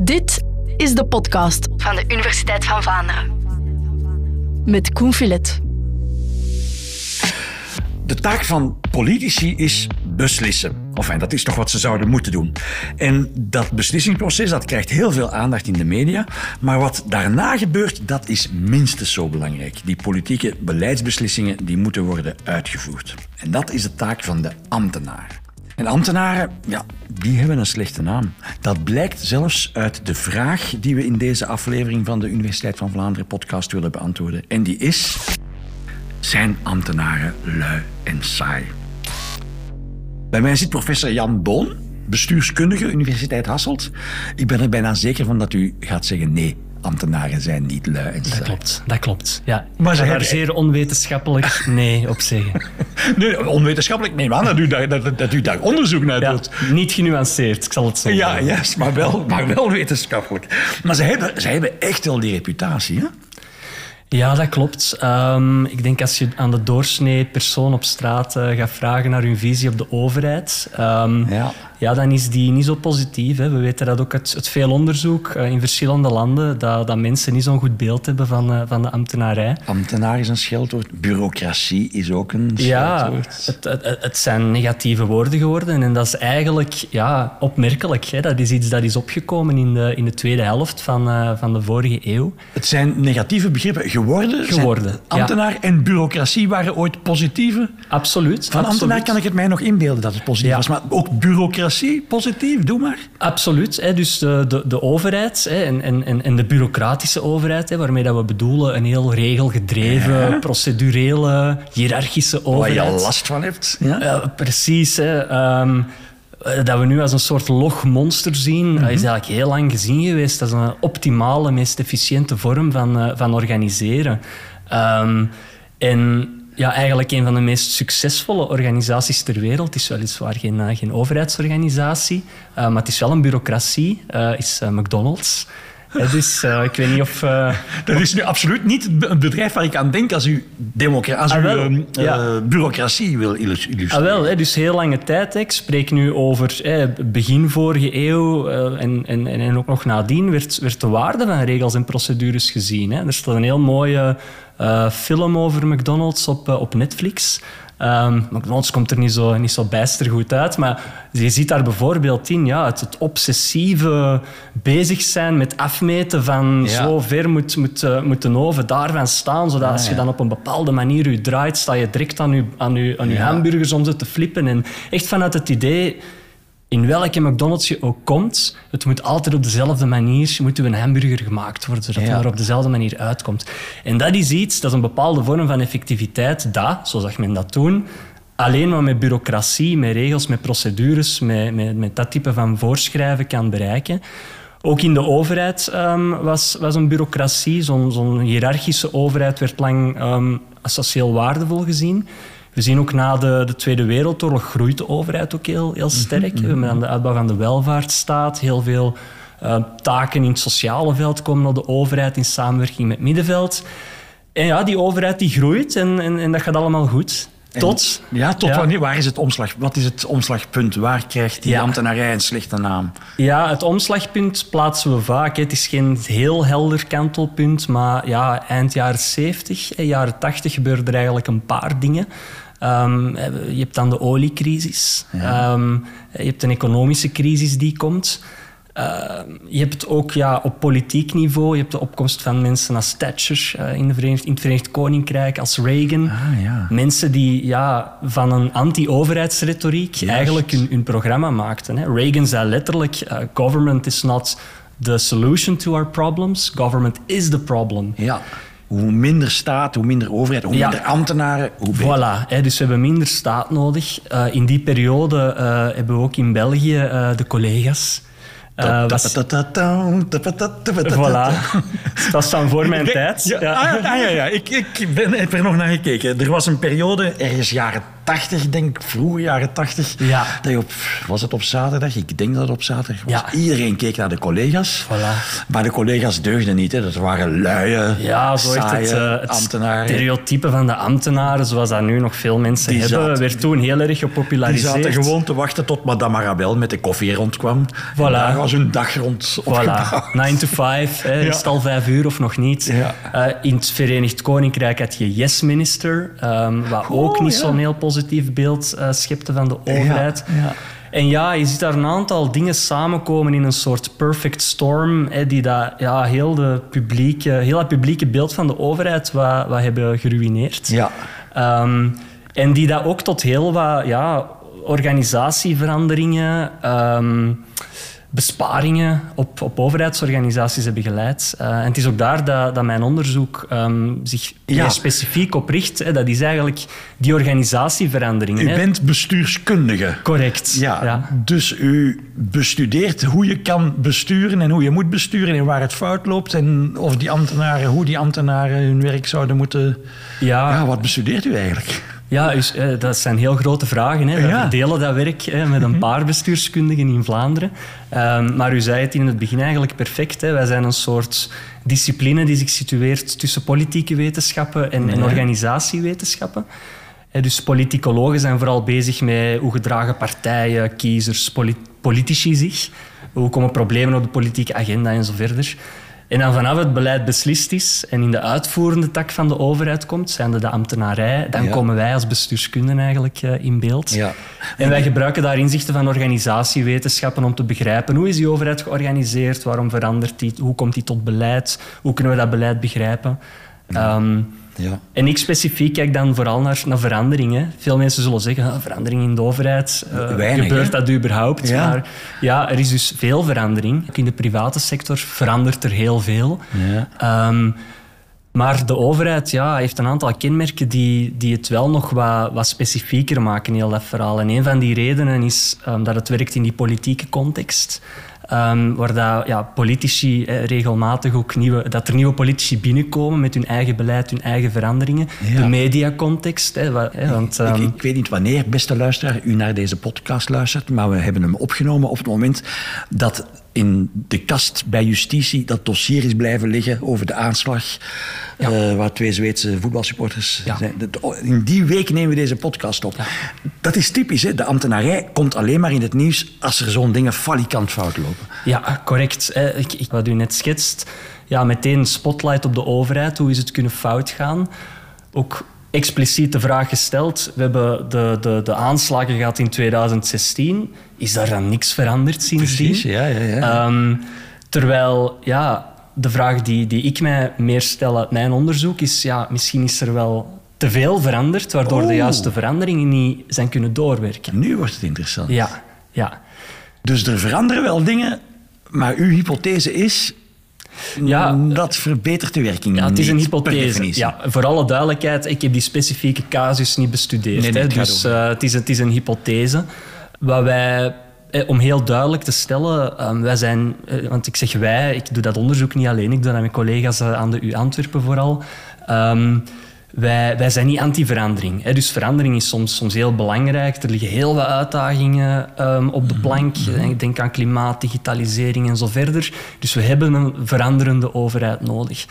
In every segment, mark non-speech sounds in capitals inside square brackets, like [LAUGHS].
Dit is de podcast van de Universiteit van Vlaanderen. Met Koen Filet. De taak van politici is beslissen. Of dat is toch wat ze zouden moeten doen. En dat beslissingsproces dat krijgt heel veel aandacht in de media. Maar wat daarna gebeurt, dat is minstens zo belangrijk. Die politieke beleidsbeslissingen die moeten worden uitgevoerd. En dat is de taak van de ambtenaar. En ambtenaren, ja, die hebben een slechte naam. Dat blijkt zelfs uit de vraag die we in deze aflevering van de Universiteit van Vlaanderen podcast willen beantwoorden. En die is: zijn ambtenaren lui en saai? Bij mij zit professor Jan Boon, bestuurskundige, Universiteit Hasselt. Ik ben er bijna zeker van dat u gaat zeggen nee ambtenaren zijn niet lui en Dat klopt, dat klopt. Ja, maar ze hebben zeer onwetenschappelijk [LAUGHS] nee op zeggen. [LAUGHS] nee, onwetenschappelijk, nee man, dat u daar, dat, dat u daar onderzoek naar doet. niet genuanceerd, ik zal het zo ja, zeggen. Ja, yes, maar, wel, maar wel wetenschappelijk. Maar ze hebben, ze hebben echt wel die reputatie, hè? Ja, dat klopt. Um, ik denk als je aan de doorsnee persoon op straat uh, gaat vragen naar hun visie op de overheid, um, ja ja, dan is die niet zo positief. Hè. We weten dat ook uit, uit veel onderzoek uh, in verschillende landen, dat, dat mensen niet zo'n goed beeld hebben van, uh, van de ambtenarij. Ambtenaar is een scheldwoord, bureaucratie is ook een scheldwoord. Ja, het, het, het, zijn negatieve woorden geworden en dat is eigenlijk ja, opmerkelijk. Hè. Dat is iets dat is opgekomen in de, in de tweede helft van, van de vorige eeuw. Het zijn negatieve begrippen geworden? Geworden, Ambtenaar ja. en bureaucratie waren ooit positieve? Absoluut. Van absoluut. ambtenaar kan ik het mij nog inbeelden dat het positief ja. was, maar ook bureaucratie positief, doe maar. Absoluut. Hè. Dus de, de, de overheid hè, en, en, en de bureaucratische overheid, hè, waarmee dat we bedoelen een heel regelgedreven, ja. procedurele, hiërarchische overheid. Waar je last van hebt. Ja? Precies. Hè. Um, dat we nu als een soort logmonster zien, mm -hmm. is eigenlijk heel lang gezien geweest. Dat is een optimale, meest efficiënte vorm van, uh, van organiseren. Um, en ja, eigenlijk een van de meest succesvolle organisaties ter wereld. Het is weliswaar geen, uh, geen overheidsorganisatie, uh, maar het is wel een bureaucratie. Is McDonald's. Dus ik weet niet of... Dat is nu absoluut niet het bedrijf waar ik aan denk als u, als ah, wel, u ja. bureaucratie wil illustreren. Ah, wel, dus heel lange tijd. Ik spreek nu over begin vorige eeuw en, en, en ook nog nadien werd, werd de waarde van regels en procedures gezien. Er staat een heel mooie film over McDonald's op, op Netflix. Um, McDonald's komt er niet zo, niet zo bijster goed uit, maar je ziet daar bijvoorbeeld in ja, het, het obsessieve bezig zijn met afmeten van ja. zo ver moet, moet, uh, moet de oven daarvan staan, zodat ah, als je dan op een bepaalde manier je draait, sta je direct aan je, aan je, aan je ja. hamburgers om ze te flippen. En echt vanuit het idee in welke McDonald's je ook komt, het moet altijd op dezelfde manier, moet een hamburger gemaakt worden, zodat ja. het er op dezelfde manier uitkomt. En dat is iets, dat is een bepaalde vorm van effectiviteit, dat, zo zag men dat toen, alleen maar met bureaucratie, met regels, met procedures, met, met, met dat type van voorschrijven kan bereiken. Ook in de overheid um, was, was een bureaucratie, zo'n zo'n hiërarchische overheid werd lang um, als sociaal waardevol gezien. We zien ook na de, de, Tweede Wereldoorlog groeit de overheid ook heel, heel sterk. Mm -hmm. We hebben aan de uitbouw van de welvaartsstaat heel veel uh, taken in het sociale veld komen naar de overheid in samenwerking met het middenveld. En ja, die overheid die groeit en, en, en dat gaat allemaal goed. Tot? En, ja, tot ja. wanneer? Waar is het omslag? Wat is het omslagpunt? Waar krijgt die ja. ambtenarij een slechte naam? Ja, het omslagpunt plaatsen we vaak. Het is geen heel helder kantelpunt, maar ja, eind jaren 70, jaren 80 gebeurden er eigenlijk een paar dingen. Um, je hebt dan de oliecrisis. Ja. Um, je hebt een economische crisis die komt. Uh, je hebt ook ja, op politiek niveau je hebt de opkomst van mensen als Thatcher uh, in, de Verenigd, in het Verenigd Koninkrijk, als Reagan. Ah, ja. Mensen die ja, van een anti-overheidsretoriek eigenlijk hun, hun, programma maakten. Hè. Reagan zei letterlijk, uh, government is not the solution to our problems, government is the problem. Ja. Hoe minder staat, hoe minder overheid, hoe minder ja. ambtenaren, hoe beter. Voilà, hè, dus we hebben minder staat nodig. Uh, in die periode uh, hebben we ook in België uh, de collega's. Was... Voilà. [LAUGHS] Dat is dan voor mijn ik, tijd. Ja, ja. Ah, ja, ja, ja. Ik, ik ben, heb er nog naar gekeken. Er was een periode, ergens jaren 80, denk ik, vroege jaren 80. Ja. Dat je op, was het op zaterdag? Ik denk dat het op zaterdag was. Ja. Iedereen keek naar de collega's. Voilà. Maar de collega's deugden niet. Hè. Dat waren luie, Ja, zo echt het, saaie eh, het ambtenaren. stereotype van de ambtenaren, zoals dat nu nog veel mensen Die hebben, werd toen heel erg Die gepopulariseerd. zaten gewoon te wachten tot madame Arabel met de koffie rondkwam. Voilà. En daar was hun dag rond opgebouwd. Voilà, 9 to 5, hè, is het al vijf uur of nog niet? Ja. Eh, in het Verenigd Koninkrijk had je Yes Minister, ehm, wat ook niet ja. zo'n heel positief beeld eh, schepte van de overheid. ja. En ja, je ziet daar een aantal dingen samenkomen in een soort perfect storm, hè, die dat, ja, heel, de publieke, heel het publieke beeld van de overheid wat, wat hebben geruineerd. Ja. Ehm, en die dat ook tot heel wat ja, organisatieveranderingen, ehm, besparingen op, op overheidsorganisaties hebben geleid. Eh, en het is ook daar dat, dat mijn onderzoek ehm, zich Ja. specifiek op richt. Hè. Dat is eigenlijk die organisatieveranderingen. U hè. bent bestuurskundige. Correct. Ja, dus u bestudeert hoe je kan besturen en hoe je moet besturen en waar het fout loopt en of die ambtenaren, hoe die ambtenaren hun werk zouden moeten... Ja, Ja, wat bestudeert u eigenlijk? Ja, dus, eh, dat zijn heel grote vragen. Hè. We Ja. verdelen dat werk hè, met een paar bestuurskundigen in Vlaanderen. Ehm, maar u zei het in het begin eigenlijk perfect. Hè. Wij zijn een soort discipline die zich situeert tussen politieke wetenschappen en, en organisatiewetenschappen. Hè, dus politicologen zijn vooral bezig met hoe gedragen partijen, kiezers, poli- politici zich. Hoe komen problemen op de politieke agenda en zo verder. En dan vanaf het beleid beslist is en in de uitvoerende tak van de overheid komt, zijn de, de ambtenarij, dan Ja. komen wij als bestuurskundigen eigenlijk eh, in beeld. Ja. En wij gebruiken daar inzichten van organisatiewetenschappen om te begrijpen hoe is die overheid georganiseerd, waarom verandert die, hoe komt die tot beleid, hoe kunnen we dat beleid begrijpen. Ehm, Ja. en ik specifiek kijk dan vooral naar, naar veranderingen. Veel mensen zullen zeggen, ah, verandering in de overheid, eh, Weinig, gebeurt hè? dat überhaupt? Ja. Maar ja, er is dus veel verandering. Ook in de private sector verandert er heel veel. Ja. Ehm, maar de overheid ja, heeft een aantal kenmerken die, die het wel nog wat, wat specifieker maken, heel dat verhaal. En een van die redenen is ehm, dat het werkt in die politieke context. Ehm, waar dat, ja, politici eh, regelmatig ook nieuwe, dat er nieuwe politici binnenkomen met hun eigen beleid, hun eigen veranderingen. Ja. De mediacontext. Hè, hè, want, ehm, Ik, ik weet niet wanneer, beste luisteraar, u naar deze podcast luistert, maar we hebben hem opgenomen op het moment dat in de kast bij justitie dat dossier is blijven liggen over de aanslag Ja. eh, waar twee Zweedse voetbalsupporters Ja. zijn. Dat- In die week nemen we deze podcast op. Dat is typisch, hè? de ambtenarij komt alleen maar in het nieuws als er zo'n dingen falikant fout lopen. Ja, correct. Wat u net schetst, ja, meteen spotlight op de overheid. Hoe is het kunnen fout gaan? Ook expliciet de vraag gesteld. We hebben de, de, de aanslagen gehad in 2016. Is daar dan niks veranderd sindsdien? Precies, ja, ja, ja. Ehm, terwijl, ja, de vraag die, die ik mij meer stel uit mijn onderzoek is... Ja, misschien is er wel te veel veranderd, waardoor de juiste veranderingen niet zijn kunnen doorwerken. Nu wordt het interessant. Ja, ja. Dus er veranderen wel dingen, maar uw hypothese is... Ja, dat verbetert de werking Ja, het is een hypothese. Ja, voor alle duidelijkheid, ik heb die specifieke casus niet bestudeerd. Nee, het dus eh, het, is, het is een hypothese. Wat wij, eh, om heel duidelijk te stellen, eh, wij zijn, eh, want ik zeg wij, ik doe dat onderzoek niet alleen, ik doe dat met collega's eh, aan de U Antwerpen vooral. Ehm, wij, wij zijn niet anti-verandering. hè. Dus verandering is soms, soms heel belangrijk. Er liggen heel wat uitdagingen ehm, op de plank. Ik denk aan klimaat, digitalisering en zo verder. Dus we hebben een veranderende overheid nodig.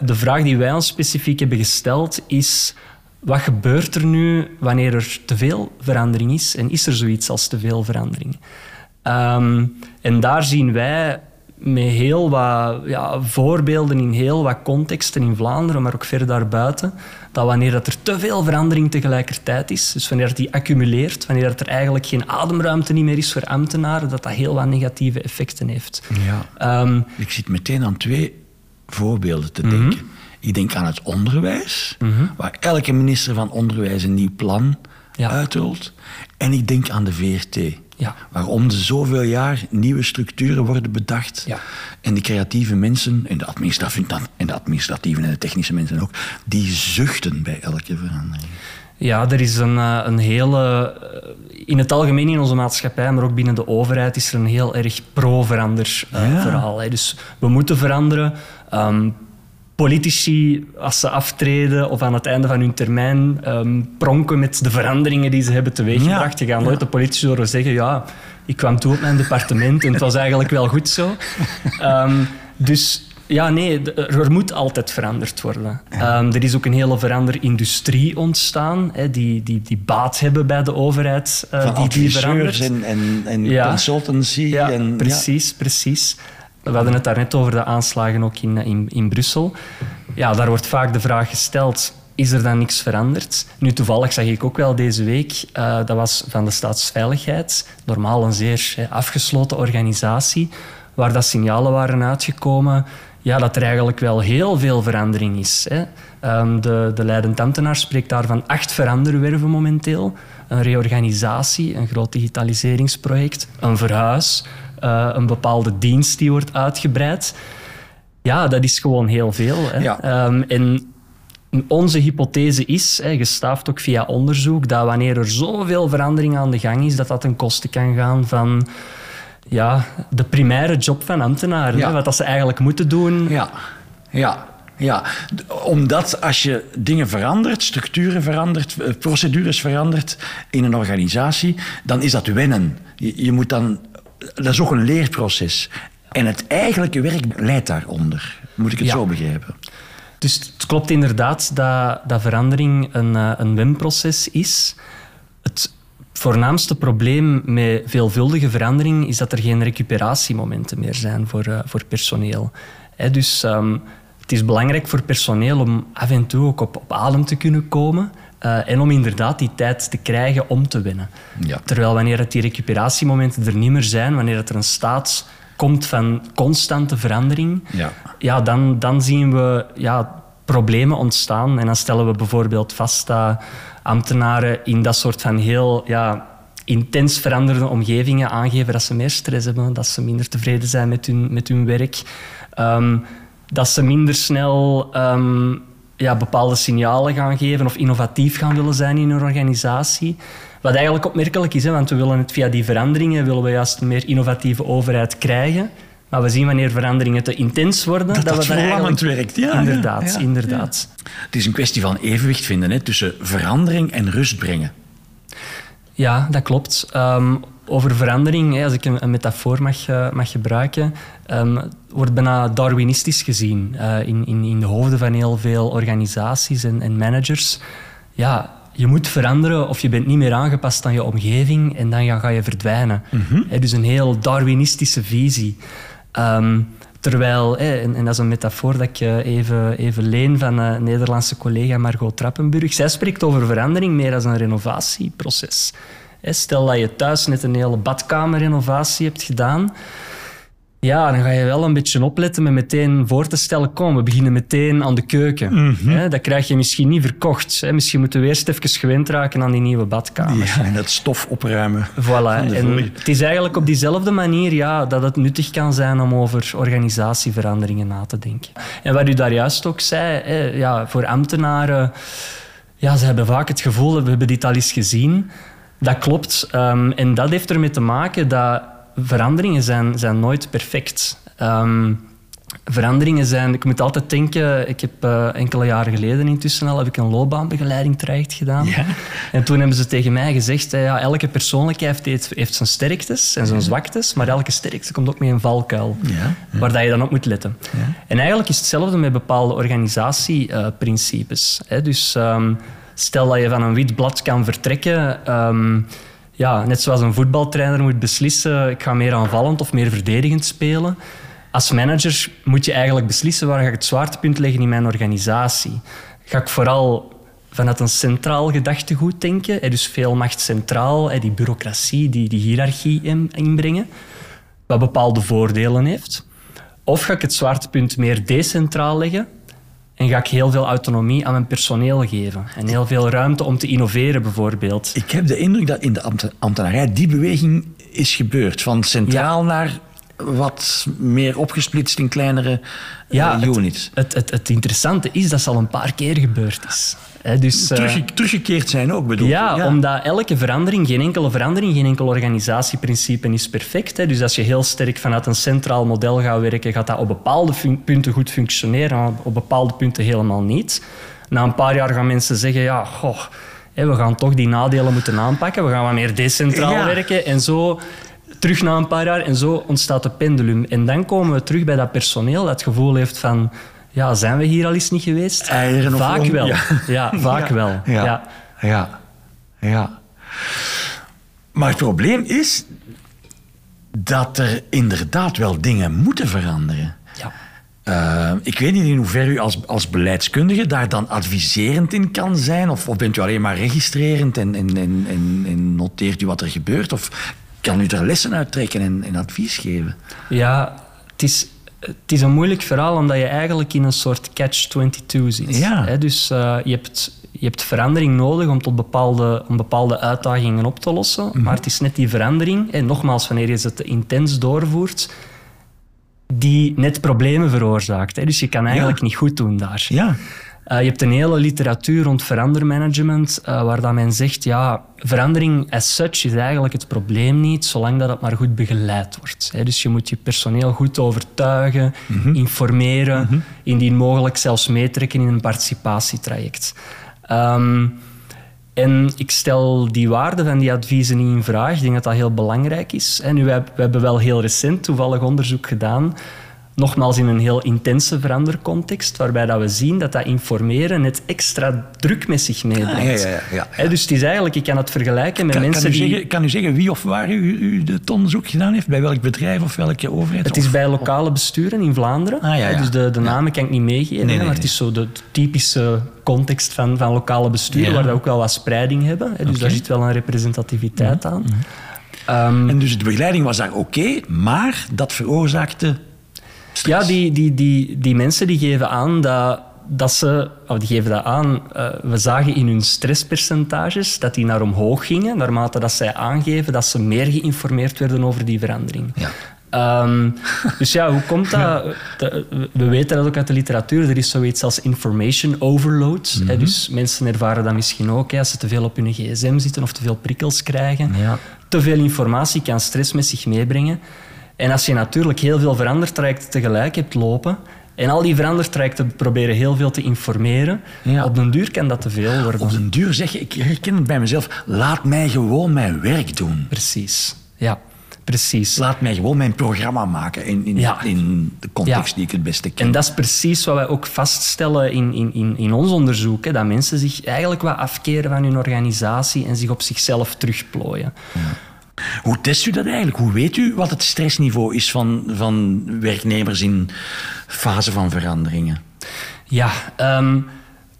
De vraag die wij ons specifiek hebben gesteld is... Wat gebeurt er nu wanneer er te veel verandering is? En is er zoiets als te veel verandering? Ehm, en daar zien wij met heel wat ja, voorbeelden in heel wat contexten in Vlaanderen, maar ook ver daarbuiten, dat wanneer dat er te veel verandering tegelijkertijd is, dus wanneer die accumuleert, wanneer dat er eigenlijk geen ademruimte niet meer is voor ambtenaren, dat dat heel wat negatieve effecten heeft. Ja. Ehm, Ik zit meteen aan twee voorbeelden te denken. Ik denk aan het onderwijs, waar elke minister van Onderwijs een nieuw plan Ja. uitrolt. En ik denk aan de VRT, Ja. waar om de zoveel jaar nieuwe structuren worden bedacht. Ja. En die creatieve mensen, en de, administratieve, en de administratieve en de technische mensen ook, die zuchten bij elke verandering. Ja, er is een, eh, een hele... eh, In het algemeen in onze maatschappij, maar ook binnen de overheid, is er een heel erg pro-verander eh, Ja. verhaal. Hè. Dus we moeten veranderen. Ehm, politici, als ze aftreden of aan het einde van hun termijn, um, pronken met de veranderingen die ze hebben teweeggebracht. Je gaat nooit de politici horen zeggen, ja, ik kwam toe op mijn departement en het was eigenlijk wel goed zo. Ehm, dus ja, nee, er moet altijd veranderd worden. Ehm, er is ook een hele veranderdindustrie ontstaan, hè, die, die, die baat hebben bij de overheid. Uh, die, die verandert. en, en, en consultancy. Ja, en, precies, precies. We hadden het daarnet over de aanslagen ook in, in, in Brussel. Ja, daar wordt vaak de vraag gesteld is er dan niks veranderd? Nu, toevallig zag ik ook wel deze week, uh, dat was van de Staatsveiligheid, normaal een zeer afgesloten organisatie, waar dat signalen waren uitgekomen ja, dat er eigenlijk wel heel veel verandering is. Hè. Um, de, de leidend ambtenaar spreekt daar van acht veranderwerven momenteel. Een reorganisatie, een groot digitaliseringsproject, een verhuis, uh, een bepaalde dienst die wordt uitgebreid. Ja, dat is gewoon heel veel. Hè. Ja. Um, en onze hypothese is, hè, gestaafd ook via onderzoek, dat wanneer er zoveel verandering aan de gang is, dat dat ten koste kan gaan van ja, de primaire job van ambtenaren. Wat dat ze eigenlijk moeten doen. Ja, ja. Ja, omdat als je dingen verandert, structuren verandert, eh, procedures verandert in een organisatie, dan is dat wennen. Je, je moet dan, dat is ook een leerproces. En het eigenlijke werk leidt daaronder. Moet ik het zo begrijpen? Dus het klopt inderdaad dat, dat verandering een, eh, een wenproces is. Het voornaamste probleem met veelvuldige verandering is dat er geen recuperatiemomenten meer zijn voor, uh, voor personeel. dus um, het is belangrijk voor personeel om af en toe ook op, op adem te kunnen komen. Uh, en om inderdaad die tijd te krijgen om te winnen. Ja. Terwijl wanneer het die recuperatiemomenten er niet meer zijn, wanneer het er een staat komt van constante verandering, ja. Ja, dan, dan zien we ja, problemen ontstaan. En dan stellen we bijvoorbeeld vast dat ambtenaren in dat soort van heel ja, intens veranderde omgevingen aangeven dat ze meer stress hebben, dat ze minder tevreden zijn met hun, met hun werk, ehm, dat ze minder snel ehm, ja, bepaalde signalen gaan geven of innovatief gaan willen zijn in hun organisatie. Wat eigenlijk opmerkelijk is, hè, want we willen het via die veranderingen willen we juist een meer innovatieve overheid krijgen. Maar we zien wanneer veranderingen te intens worden... Dat, dat, dat we verlammend werkt. Ja, inderdaad, inderdaad. Het is een kwestie van evenwicht vinden hè, tussen verandering en rust brengen. Ja, dat klopt. Ehm, over verandering, als ik een, metafoor mag, uh, mag gebruiken, um, wordt bijna darwinistisch gezien uh, in, in, in de hoofden van heel veel organisaties en, en managers. Ja, je moet veranderen of je bent niet meer aangepast aan je omgeving en dan ga je verdwijnen. Mm dus een heel darwinistische visie. Um, terwijl, en, dat is een metafoor dat ik eh, even, even leen van een Nederlandse collega Margot Trappenburg. Zij spreekt over verandering meer als een renovatieproces. Stel dat je thuis net een hele badkamerrenovatie hebt gedaan ja, dan ga je wel een beetje opletten met meteen voor te stellen, kom, we beginnen meteen aan de keuken. Mm dat krijg je misschien niet verkocht. Misschien moeten we eerst even gewend raken aan die nieuwe badkamer. Ja, en het stof opruimen. Voilà. En het is eigenlijk op diezelfde manier ja, dat het nuttig kan zijn om over organisatieveranderingen na te denken. En wat u daar juist ook zei, hè, ja, voor ambtenaren, ja, ze hebben vaak het gevoel, dat we hebben dit al eens gezien. Dat klopt. Um, en dat heeft ermee te maken dat veranderingen zijn, zijn nooit perfect. Um, veranderingen zijn... Ik moet altijd denken... Ik heb uh, enkele jaren geleden intussen al heb ik een loopbaanbegeleiding traject gedaan. Ja. En toen hebben ze tegen mij gezegd... ja, elke persoonlijkheid heeft, heeft zijn sterktes en zijn zwaktes, maar elke sterkte komt ook met een valkuil. Ja. Waar dat je dan op moet letten. En eigenlijk is hetzelfde met bepaalde organisatieprincipes. Uh, dus um, stel dat je van een wit blad kan vertrekken... Um, ja, net zoals een voetbaltrainer moet beslissen, ik ga meer aanvallend of meer verdedigend spelen. Als manager moet je eigenlijk beslissen waar ga ik het zwaartepunt leggen in mijn organisatie. Ga ik vooral vanuit een centraal gedachtegoed denken, dus veel macht centraal, die bureaucratie, die, die hiërarchie inbrengen, wat bepaalde voordelen heeft. Of ga ik het zwaartepunt meer decentraal leggen, en ga ik heel veel autonomie aan mijn personeel geven. En heel veel ruimte om te innoveren, bijvoorbeeld. Ik heb de indruk dat in de ambtenarij die beweging is gebeurd. Van centraal naar wat meer opgesplitst in kleinere ja, units. Het, het, het, interessante is dat het al een paar keer gebeurd is. dus, teruggekeerd zijn ook, bedoel ja, ja, omdat elke verandering, geen enkele verandering, geen enkel organisatieprincipe is perfect. Dus als je heel sterk vanuit een centraal model gaat werken, gaat dat op bepaalde punten goed functioneren, op bepaalde punten helemaal niet. Na een paar jaar gaan mensen zeggen, ja, goh, we gaan toch die nadelen moeten aanpakken, we gaan wat meer decentraal werken en zo terug na een paar jaar en zo ontstaat de pendulum. En dan komen we terug bij dat personeel dat het gevoel heeft van ja, zijn we hier al eens niet geweest? Eieren vaak wel. Ja, vaak wel. Ja. Ja. ja. Maar het probleem is dat er inderdaad wel dingen moeten veranderen. Ja. Uh, ik weet niet in hoeverre u als, als beleidskundige daar dan adviserend in kan zijn. Of, of bent u alleen maar registrerend en, en, en, en, noteert u wat er gebeurt? Of kan u er lessen uit trekken en, en advies geven? Ja, het is, het is een moeilijk verhaal omdat je eigenlijk in een soort catch-22 zit. Ja. Dus uh, je, hebt, je hebt verandering nodig om, tot bepaalde, om bepaalde uitdagingen op te lossen. Mhm. Maar het is net die verandering, en nogmaals, wanneer je ze te intens doorvoert, die net problemen veroorzaakt. Hè? Dus je kan eigenlijk niet goed doen daar. Ja. Uh, je hebt een hele literatuur rond verandermanagement, uh, waar dat men zegt, ja, verandering as such is eigenlijk het probleem niet, zolang dat het maar goed begeleid wordt. Hè? Dus je moet je personeel goed overtuigen, mm informeren, mm indien mogelijk zelfs meetrekken in een participatietraject. Um, en ik stel die waarde van die adviezen niet in vraag. Ik denk dat dat heel belangrijk is. En nu, we hebben wel heel recent toevallig onderzoek gedaan nogmaals in een heel intense verandercontext, waarbij dat we zien dat dat informeren net extra druk met zich meebrengt. Ah, ja, ja, ja, dus het is eigenlijk, ik kan het vergelijken met mensen kan u die... Zeggen, kan u zeggen wie of waar u, u het onderzoek gedaan heeft? Bij welk bedrijf of welke overheid? Het is bij lokale besturen in Vlaanderen. Ah, dus de, de namen kan ik niet meegeven, nee, maar het is zo de typische context van, van lokale besturen, waar we ook wel wat spreiding hebben. Dus daar zit wel een representativiteit aan. Um, en dus de begeleiding was daar oké, maar dat veroorzaakte ja, die, die, die, die mensen die geven aan dat, dat ze... Of die geven dat aan. Uh, we zagen in hun stresspercentages dat die naar omhoog gingen, naarmate dat zij aangeven dat ze meer geïnformeerd werden over die verandering. Ja. Um, dus ja, hoe komt dat? [LAUGHS] we weten dat ook uit de literatuur. Er is zoiets als information overload. Mm -hmm. Dus mensen ervaren dat misschien ook. Hè, als ze te veel op hun gsm zitten of te veel prikkels krijgen. Ja. Te veel informatie kan stress met zich meebrengen. En als je natuurlijk heel veel verandertrajecten tegelijk hebt lopen en al die verandertrajecten proberen heel veel te informeren, op den duur kan dat te veel worden. Op den duur zeg je, ik herken het bij mezelf, laat mij gewoon mijn werk doen. Precies, ja. Precies. Laat mij gewoon mijn programma maken in, in, in de context die ik het beste ken. En dat is precies wat wij ook vaststellen in, in, in, ons onderzoek. Hè, dat mensen zich eigenlijk wat afkeren van hun organisatie en zich op zichzelf terugplooien. Ja. Hoe test u dat eigenlijk? Hoe weet u wat het stressniveau is van, van werknemers in fase van veranderingen? Ja, ehm,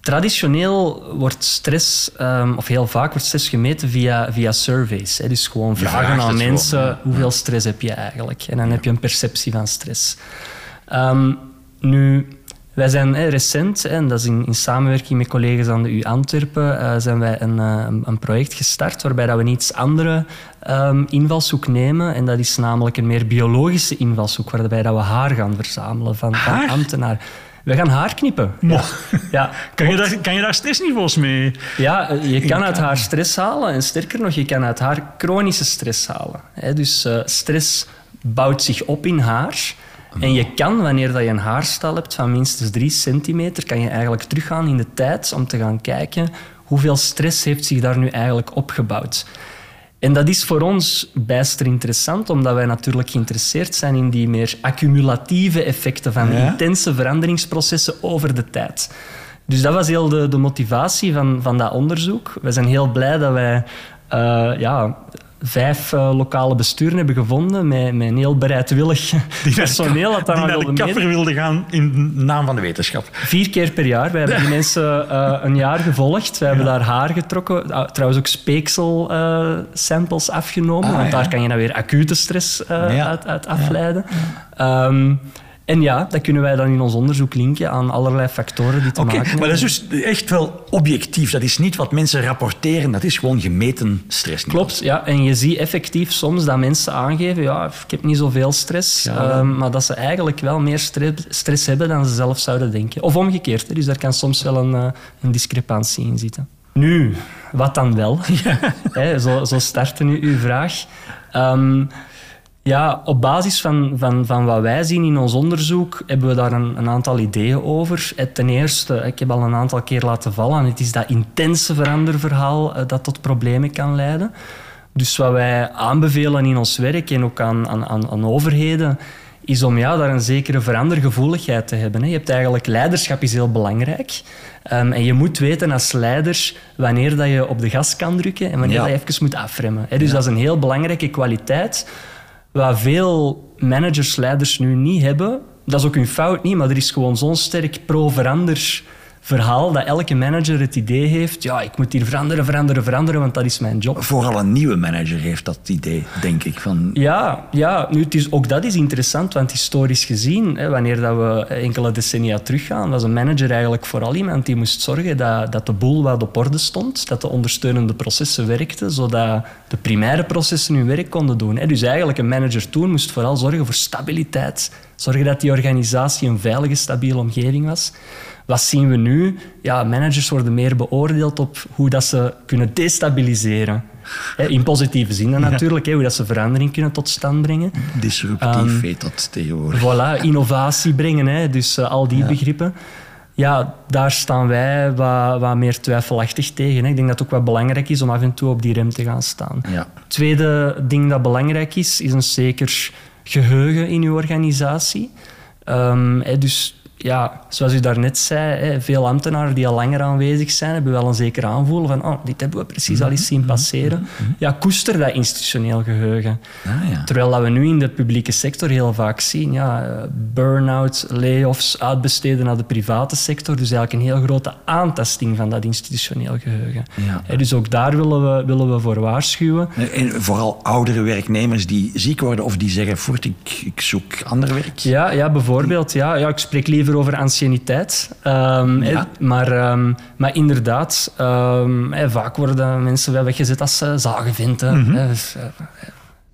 traditioneel wordt stress, um, of heel vaak wordt stress gemeten via, via surveys. Hè. Dus gewoon vragen aan mensen, hoeveel stress heb je eigenlijk? En dan heb je een perceptie van stress. Um, nu, wij zijn recent, en dat is in, in, samenwerking met collega's aan de U Antwerpen, uh, zijn wij een, uh, een, project gestart waarbij dat we een iets andere um, invalshoek nemen. En dat is namelijk een meer biologische invalshoek, waarbij dat we haar gaan verzamelen van, van ambtenaren. We gaan haar knippen. Ja. ja. Kan, je daar, kan je daar stressniveaus mee? Ja, eh, je kan uit haar stress halen. En sterker nog, je kan uit haar chronische stress halen. Dus stress bouwt zich op in haar. En je kan, wanneer je een haarstal hebt van minstens 3 centimeter, kan je eigenlijk teruggaan in de tijd om te gaan kijken hoeveel stress heeft zich daar nu eigenlijk opgebouwd. En dat is voor ons bijster interessant, omdat wij natuurlijk geïnteresseerd zijn in die meer accumulatieve effecten van intense veranderingsprocessen over de tijd. Dus dat was heel de, de motivatie van, van dat onderzoek. We zijn heel blij dat wij uh, ja, vijf uh, lokale besturen hebben gevonden met, met een heel bereidwillig die personeel dat daar wilde de kapper wilde gaan in naam van de wetenschap. Vier keer per jaar. Wij hebben die mensen uh, een jaar gevolgd. We hebben daar haar getrokken. Ah, trouwens ook speeksel-samples uh, afgenomen, ah, want daar kan je dan weer acute stress uit, uit, afleiden. Um, En ja, dat kunnen wij dan in ons onderzoek linken aan allerlei factoren die te maken hebben. Maar dat is dus echt wel objectief. Dat is niet wat mensen rapporteren, dat is gewoon gemeten stress. Klopt, ja. En je ziet effectief soms dat mensen aangeven, ja, ik heb niet zoveel stress, ehm, maar dat ze eigenlijk wel meer stress hebben dan ze zelf zouden denken. Of omgekeerd, hè. dus daar kan soms wel een, eh, een discrepantie in zitten. Nu, wat dan wel? [LAUGHS] Ja. zo, zo startte nu uw vraag. Um, ja, op basis van, van, van wat wij zien in ons onderzoek hebben we daar een, een aantal ideeën over. Eh, ten eerste, ik heb al een aantal keer laten vallen, het is dat intense veranderverhaal eh, dat tot problemen kan leiden. Dus wat wij aanbevelen in ons werk en ook aan, aan, aan overheden, is om ja, daar een zekere verandergevoeligheid te hebben. Je hebt eigenlijk leiderschap is heel belangrijk. Um, en je moet weten als leider wanneer dat je op de gas kan drukken en wanneer dat je even moet afremmen. Dus dat is een heel belangrijke kwaliteit wat veel managers, leiders nu niet hebben. Dat is ook hun fout niet, maar er is gewoon zo'n sterk pro-verander verhaal dat elke manager het idee heeft, ja, ik moet hier veranderen, veranderen, veranderen, want dat is mijn job. Vooral een nieuwe manager heeft dat idee, denk ik. Van... Ja, ja nu, het is, ook dat is interessant, want historisch gezien, hè, wanneer dat we enkele decennia teruggaan, was een manager eigenlijk vooral iemand die moest zorgen dat, dat de boel wat op orde stond, dat de ondersteunende processen werkten, zodat de primaire processen hun werk konden doen. Hè. Dus eigenlijk een manager toen moest vooral zorgen voor stabiliteit, zorgen dat die organisatie een veilige, stabiele omgeving was. Wat zien we nu? Ja, managers worden meer beoordeeld op hoe dat ze kunnen destabiliseren. In positieve zin natuurlijk, hoe dat ze verandering kunnen tot stand brengen. Disruptief um, heet dat tegenwoordig. Voilà, innovatie brengen, dus uh, al die begrippen. Ja, daar staan wij wat, wat, meer twijfelachtig tegen. Ik denk dat het ook wat belangrijk is om af en toe op die rem te gaan staan. Ja. Tweede ding dat belangrijk is, is een zeker geheugen in uw organisatie. Um, dus ja, zoals u daarnet zei, veel ambtenaren die al langer aanwezig zijn, hebben wel een zeker aanvoelen van oh, dit hebben we precies al eens zien passeren. Ja, koester dat institutioneel geheugen. Ah, ja. Terwijl dat we nu in de publieke sector heel vaak zien, ja, burn-out, layoffs, uitbesteden naar de private sector, dus eigenlijk een heel grote aantasting van dat institutioneel geheugen. Ja. Dus ook daar willen we, willen we voor waarschuwen. En vooral oudere werknemers die ziek worden of die zeggen, voort, ik, ik zoek ander werk. Ja, ja bijvoorbeeld. Ja, ja, ik spreek liever over anciëniteit. Um, maar, um, maar inderdaad, um, vaak worden mensen wel weggezet als uh, zagenvinten. Mm -hmm.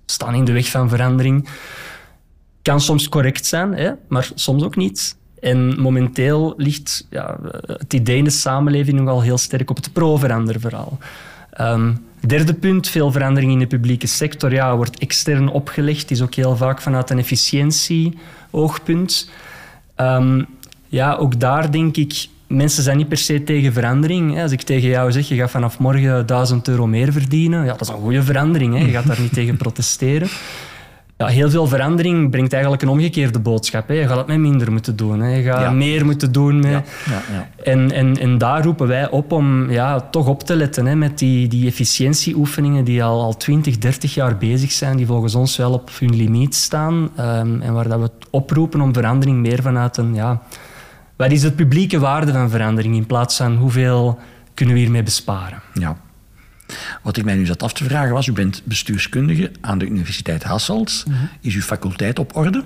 staan in de weg van verandering. Kan soms correct zijn, maar soms ook niet. En momenteel ligt ja, het idee in de samenleving nogal heel sterk op het pro-veranderverhaal. Um, derde punt, veel verandering in de publieke sector ja, wordt extern opgelegd. is ook heel vaak vanuit een efficiëntie-oogpunt. Um, ja, ook daar denk ik, mensen zijn niet per se tegen verandering. Als ik tegen jou zeg, je gaat vanaf morgen 1000 euro meer verdienen, ja, dat is een goede verandering. Hè. Je gaat daar niet tegen protesteren. Ja, heel veel verandering brengt eigenlijk een omgekeerde boodschap. Hè. Je gaat het met minder moeten doen. Hè. Je gaat meer moeten doen. Met... Ja, ja, en, en, en daar roepen wij op om ja, toch op te letten hè, met die, die efficiëntieoefeningen die al, al 20, 30 jaar bezig zijn, die volgens ons wel op hun limiet staan. Um, en waar dat we oproepen om verandering meer vanuit een... Ja, wat is het publieke waarde van verandering in plaats van hoeveel kunnen we hiermee besparen? Ja. Wat ik mij nu zat af te vragen was, u bent bestuurskundige aan de Universiteit Hasselt. Mhm. Is uw faculteit op orde?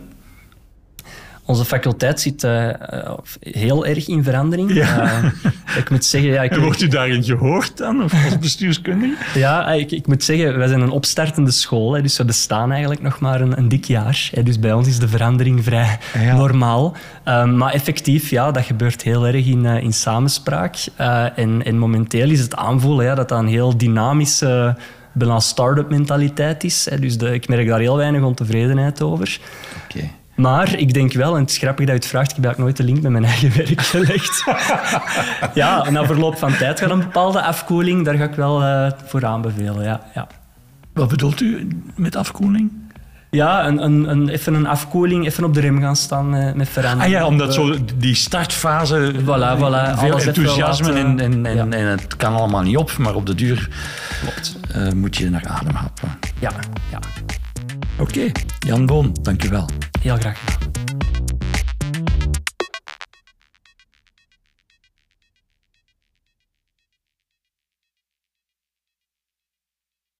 Onze faculteit zit uh, heel erg in verandering. Ja. Uh, ik moet zeggen... Ja, ik, wordt u daarin gehoord dan, of als bestuurskundige? [LAUGHS] ja, ik, ik, moet zeggen, wij zijn een opstartende school, hè, dus we bestaan eigenlijk nog maar een, een dik jaar. Hè, dus bij ons is de verandering vrij ja. normaal. Um, maar effectief, ja, dat gebeurt heel erg in, uh, in samenspraak. en, en momenteel is het aanvoelen ja, dat dat een heel dynamische bijna start-up mentaliteit is. Hè, dus de, ik merk daar heel weinig ontevredenheid over. Oké. Maar ik denk wel, en het is grappig dat je het vraagt, ik heb nooit de link met mijn eigen [LAUGHS] werk gelegd. [LAUGHS] ja, na verloop van tijd gaat een bepaalde afkoeling, daar ga ik wel uh, voor aanbevelen. Ja, ja. Wat bedoelt u met afkoeling? Ja, een, een, een, even een afkoeling, even op de rem gaan staan met, met verandering. Ah ja, omdat zo die startfase, voilà, voilà, veel enthousiasme en, en, en, en, het kan allemaal niet op, maar op de duur Klopt. Uh, moet je naar adem happen. Ja, ja. Oké, okay. Jan Boon, dankjewel. Heel graag gedaan.